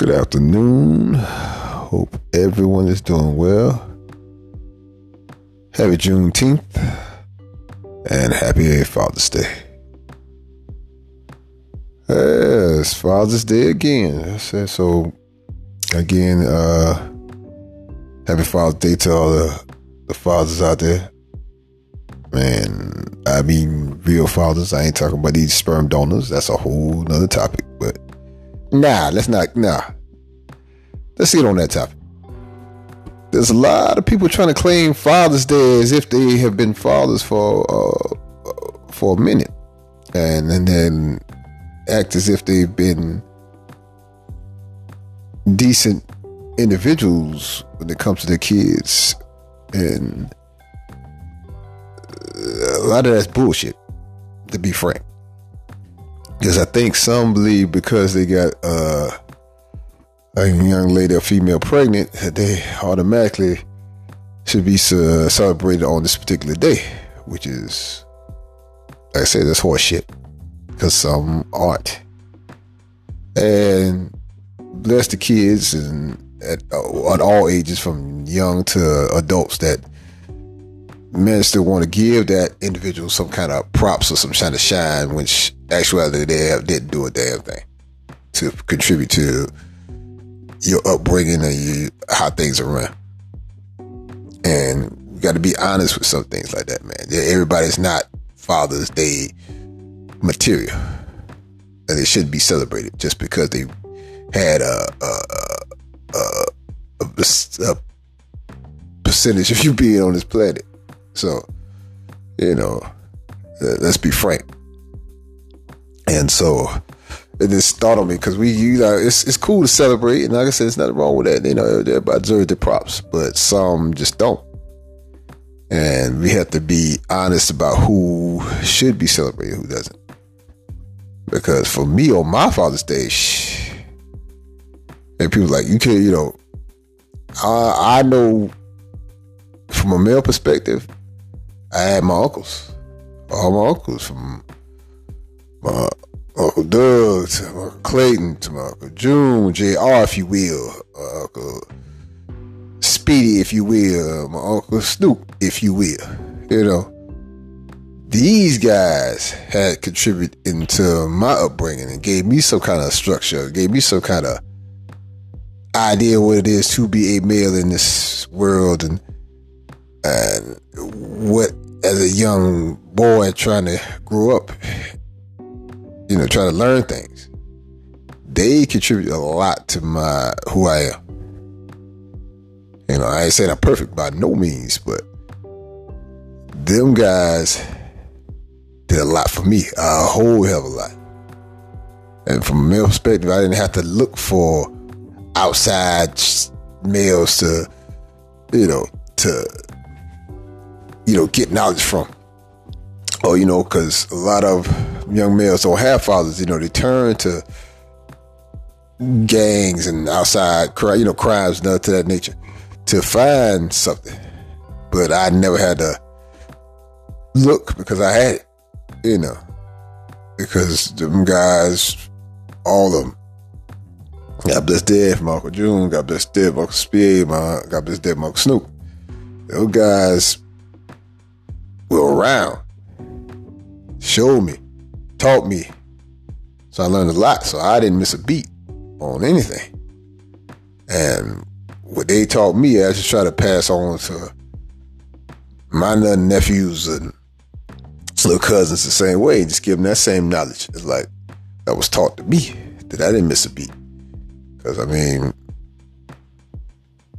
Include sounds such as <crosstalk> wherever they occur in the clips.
Good afternoon. Hope everyone is doing well. Happy Juneteenth and happy Father's Day. Yes, Father's Day again. So, again, uh, happy Father's Day to all the, the fathers out there. Man, I mean, real fathers. I ain't talking about these sperm donors. That's a whole nother topic. But nah, let's not, nah. Let's get on that topic. There's a lot of people trying to claim Father's Day as if they have been fathers for uh, for a minute, and and then act as if they've been decent individuals when it comes to their kids, and a lot of that's bullshit. To be frank, because I think some believe because they got uh a young lady or female pregnant, they automatically should be uh, celebrated on this particular day, which is, like I said, that's horseshit. Because some aren't. And bless the kids and at, uh, at all ages, from young to adults, that men still want to give that individual some kind of props or some kind of shine, which actually they didn't do a damn thing to contribute to your upbringing and you, how things are run. And you got to be honest with some things like that, man. Everybody's not Father's Day material, and they shouldn't be celebrated just because they had a a, a, a, a percentage of you being on this planet. So, you know, let's be frank. And so, it just startled me because we, you know, it's it's cool to celebrate, and like I said, there's nothing wrong with that. You know, everybody deserves the props, but some just don't. And we have to be honest about who should be celebrated, who doesn't. Because for me on my Father's Day, and people like you can't, you know, I, I know from a male perspective, I had my uncles, all my uncles from my Uncle Doug, to Uncle Clayton, to my Uncle June, JR, if you will, uh, Uncle Speedy, if you will, my Uncle Snoop, if you will. You know, these guys had contributed into my upbringing and gave me some kind of structure, gave me some kind of idea what it is to be a male in this world and and what as a young boy trying to grow up you know, try to learn things. They contribute a lot to my who I am. You know, I ain't saying I'm perfect by no means, but them guys did a lot for me, a whole hell of a lot. And from a male perspective, I didn't have to look for outside males to, you know, to, you know, get knowledge from. Or, you know, because a lot of young males don't have fathers, you know, they turn to gangs and outside, you know, crimes and to that nature to find something. But I never had to look because I had it, you know, because them guys, all of them, God bless dead from Uncle June, God bless dead Uncle Speed, my God bless dead Uncle Snoop. Those guys were around, Show me taught me. So I learned a lot. So I didn't miss a beat on anything. And what they taught me, I just try to pass on to my nephews and little cousins the same way. Just give them that same knowledge. It's like that was taught to me that I didn't miss a beat. Because I mean,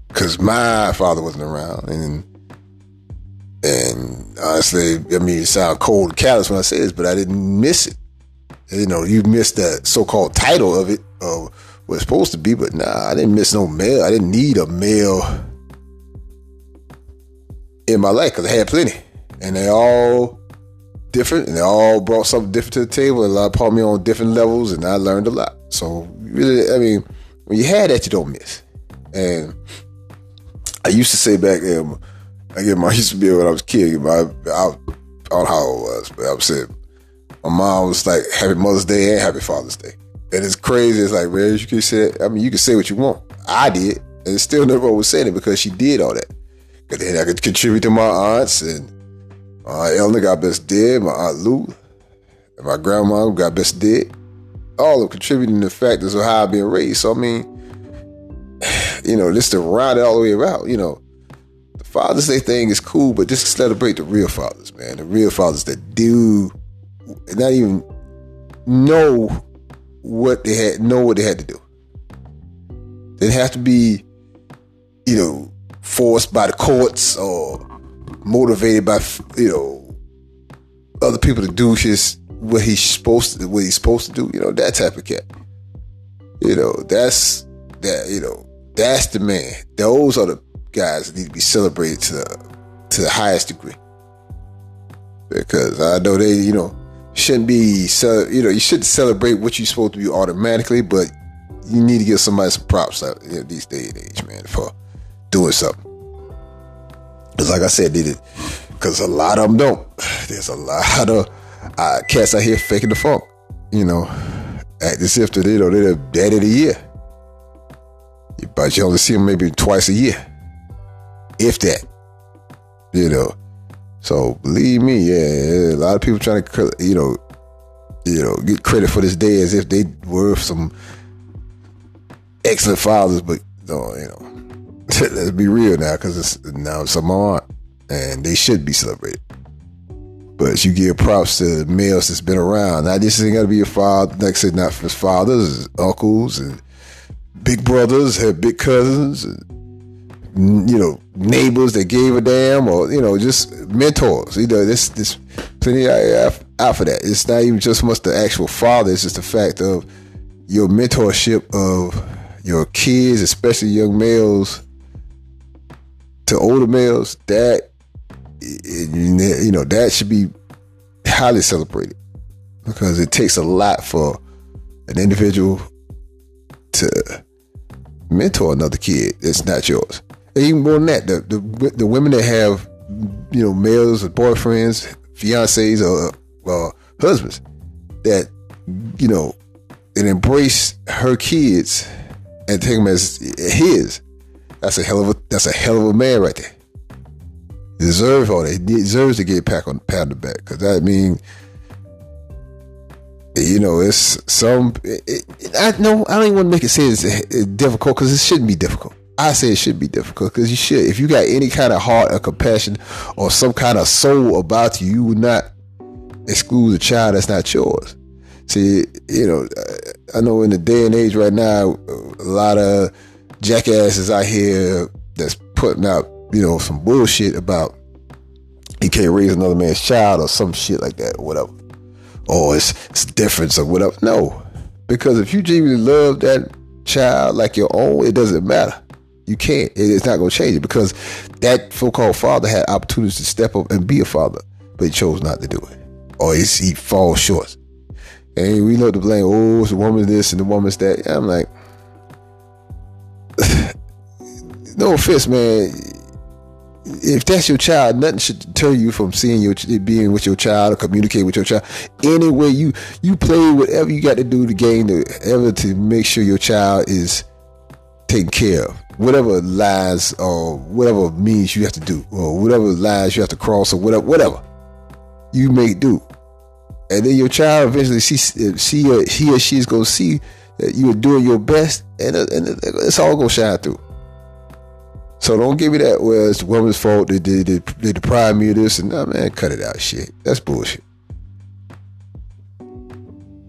because my father wasn't around, and and honestly, I mean, it sounds cold and callous when I say this, but I didn't miss it. You know, you missed that so-called title of it, of what it's supposed to be, but nah, I didn't miss no male. I didn't need a male in my life because I had plenty, and they all different, and they all brought something different to the table. A lot put me on different levels, and I learned a lot. So really, I mean, when you had that, you don't miss. And I used to say back then Again, I used to be when I was a kid. I, I, I don't know how it was, but I was saying my mom was like Happy Mother's Day and Happy Father's Day. And it's crazy. It's like, man, you can say, I mean, you can say what you want. I did. And still never was saying it because she did all that. Cause then I could contribute to my aunts and my elder got best dead, my aunt Lou, and my grandma got best dead. All of contributing to factors of how I've been raised. So I mean, <sighs> you know, just to ride it all the way around, you know, Father's Day thing is cool, but just celebrate the real fathers, man. The real fathers that do not even know what they had know what they had to do. They have to be, you know, forced by the courts or motivated by you know other people to do his what he's supposed to what he's supposed to do. You know that type of cat. You know that's that. You know that's the man. Those are the guys need to be celebrated to the, to the highest degree. Because I know they, you know, shouldn't be, so you know, you shouldn't celebrate what you're supposed to be automatically, but you need to give somebody some props out you know, these day and age, man, for doing something. Because, like I said, did it because a lot of them don't. <sighs> There's a lot of uh, cats out here faking the funk, you know, act as if they, you know, they're the daddy of the year. But you only see them maybe twice a year, if that, you know. So believe me, yeah, a lot of people trying to, you know, you know, get credit for this day as if they were some excellent fathers, but no, you know, <laughs> let's be real now, because now some aren't, and they should be celebrated. But you give props to males that's been around. Now this ain't got to be your father. Like I said, not for fathers, uncles, and big brothers, have big cousins, and, you know, neighbors that gave a damn, or you know, just mentors. You know, this this plenty out, for that. It's not even just much the actual father. It's just the fact of your mentorship of your kids, especially young males, to older males. That you know that should be highly celebrated because it takes a lot for an individual to mentor another kid that's not yours. Even more than that, the, the the women that have you know males or boyfriends, fiancés, or, husbands that you know and embrace her kids and take them as his. That's a hell of a that's a hell of a man right there. He deserves all that. He deserves to get pat on pat on the back because that mean you know, it's some. It, it, I know I don't even want to make it say it's difficult because it shouldn't be difficult. I say it should be difficult because you should. If you got any kind of heart or compassion or some kind of soul about you, you would not exclude a child that's not yours. See, you know, I know in the day and age right now, a lot of jackasses out here that's putting out, you know, some bullshit about you can't raise another man's child or some shit like that or whatever oh, it's, it's difference or whatever. No, because if you genuinely love that child like your own, it doesn't matter. You can't. It's not going to change it because that so-called father had opportunities to step up and be a father, but he chose not to do it, or he falls short. And we love to blame, oh, it's the woman this and the woman's that. I'm like, <sighs> no offense, man if that's your child, nothing should deter you from seeing your being with your child or communicate with your child. Anyway, you you play whatever you got to do to gain the ever to make sure your child is taken care of. Whatever lies or whatever means you have to do, or whatever lies you have to cross, or whatever, whatever you may do, and then your child eventually see see he or she is gonna see that you are doing your best, and, and it's all gonna shine through. So don't give me that. Well, it's the woman's fault. They, they, they, they deprived me of this. And nah, man, cut it out. Shit. That's bullshit.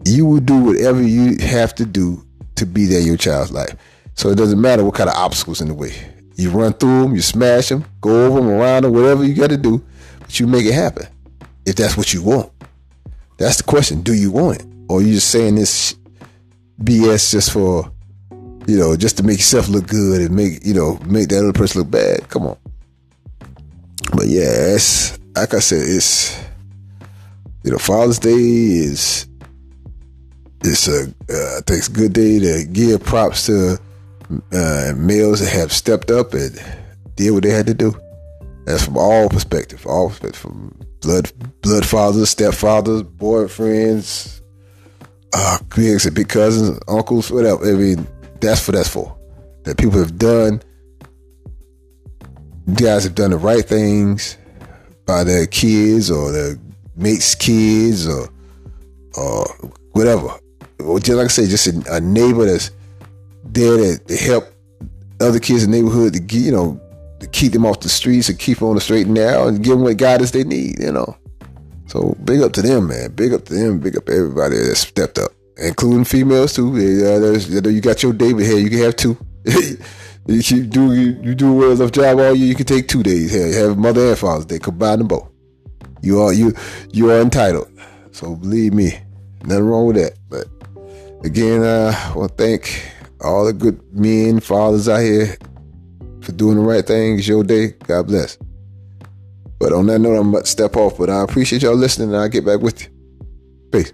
You will do whatever you have to do to be there in your child's life. So it doesn't matter what kind of obstacles in the way. You run through them, you smash them, go over them, around them, whatever you got to do, but you make it happen. If that's what you want. That's the question. Do you want it? Or are you just saying this BS just for you know, just to make yourself look good and make, you know, make that other person look bad. Come on. But yeah, it's, like I said, it's, you know, Father's Day is, it's a, uh, I think it's a good day to give props to uh, males that have stepped up and did what they had to do. That's from all perspective, all perspective, from blood, blood fathers, stepfathers, boyfriends, uh, big, cousins, uncles, whatever. I mean, that's what that's for. That people have done. Guys have done the right things by their kids or their mates' kids or or whatever. Just like I say, just a neighbor that's there to, help other kids in the neighborhood to get, you know to keep them off the streets and keep them on the straight and narrow and give them what guidance they need. You know. So big up to them, man. Big up to them. Big up to everybody that stepped up, including females too. Uh, you got your David here. You can have two. <laughs> you do you, you do well enough job all year. You can take two days. Here, have Mother and Father's Day. Combine them both. You are you you are entitled. So believe me, nothing wrong with that. But again, uh, I want to thank all the good men, fathers out here for doing the right thing. It's your day. God bless. But on that note, I'm about to step off. But I appreciate y'all listening and I'll get back with you. Peace.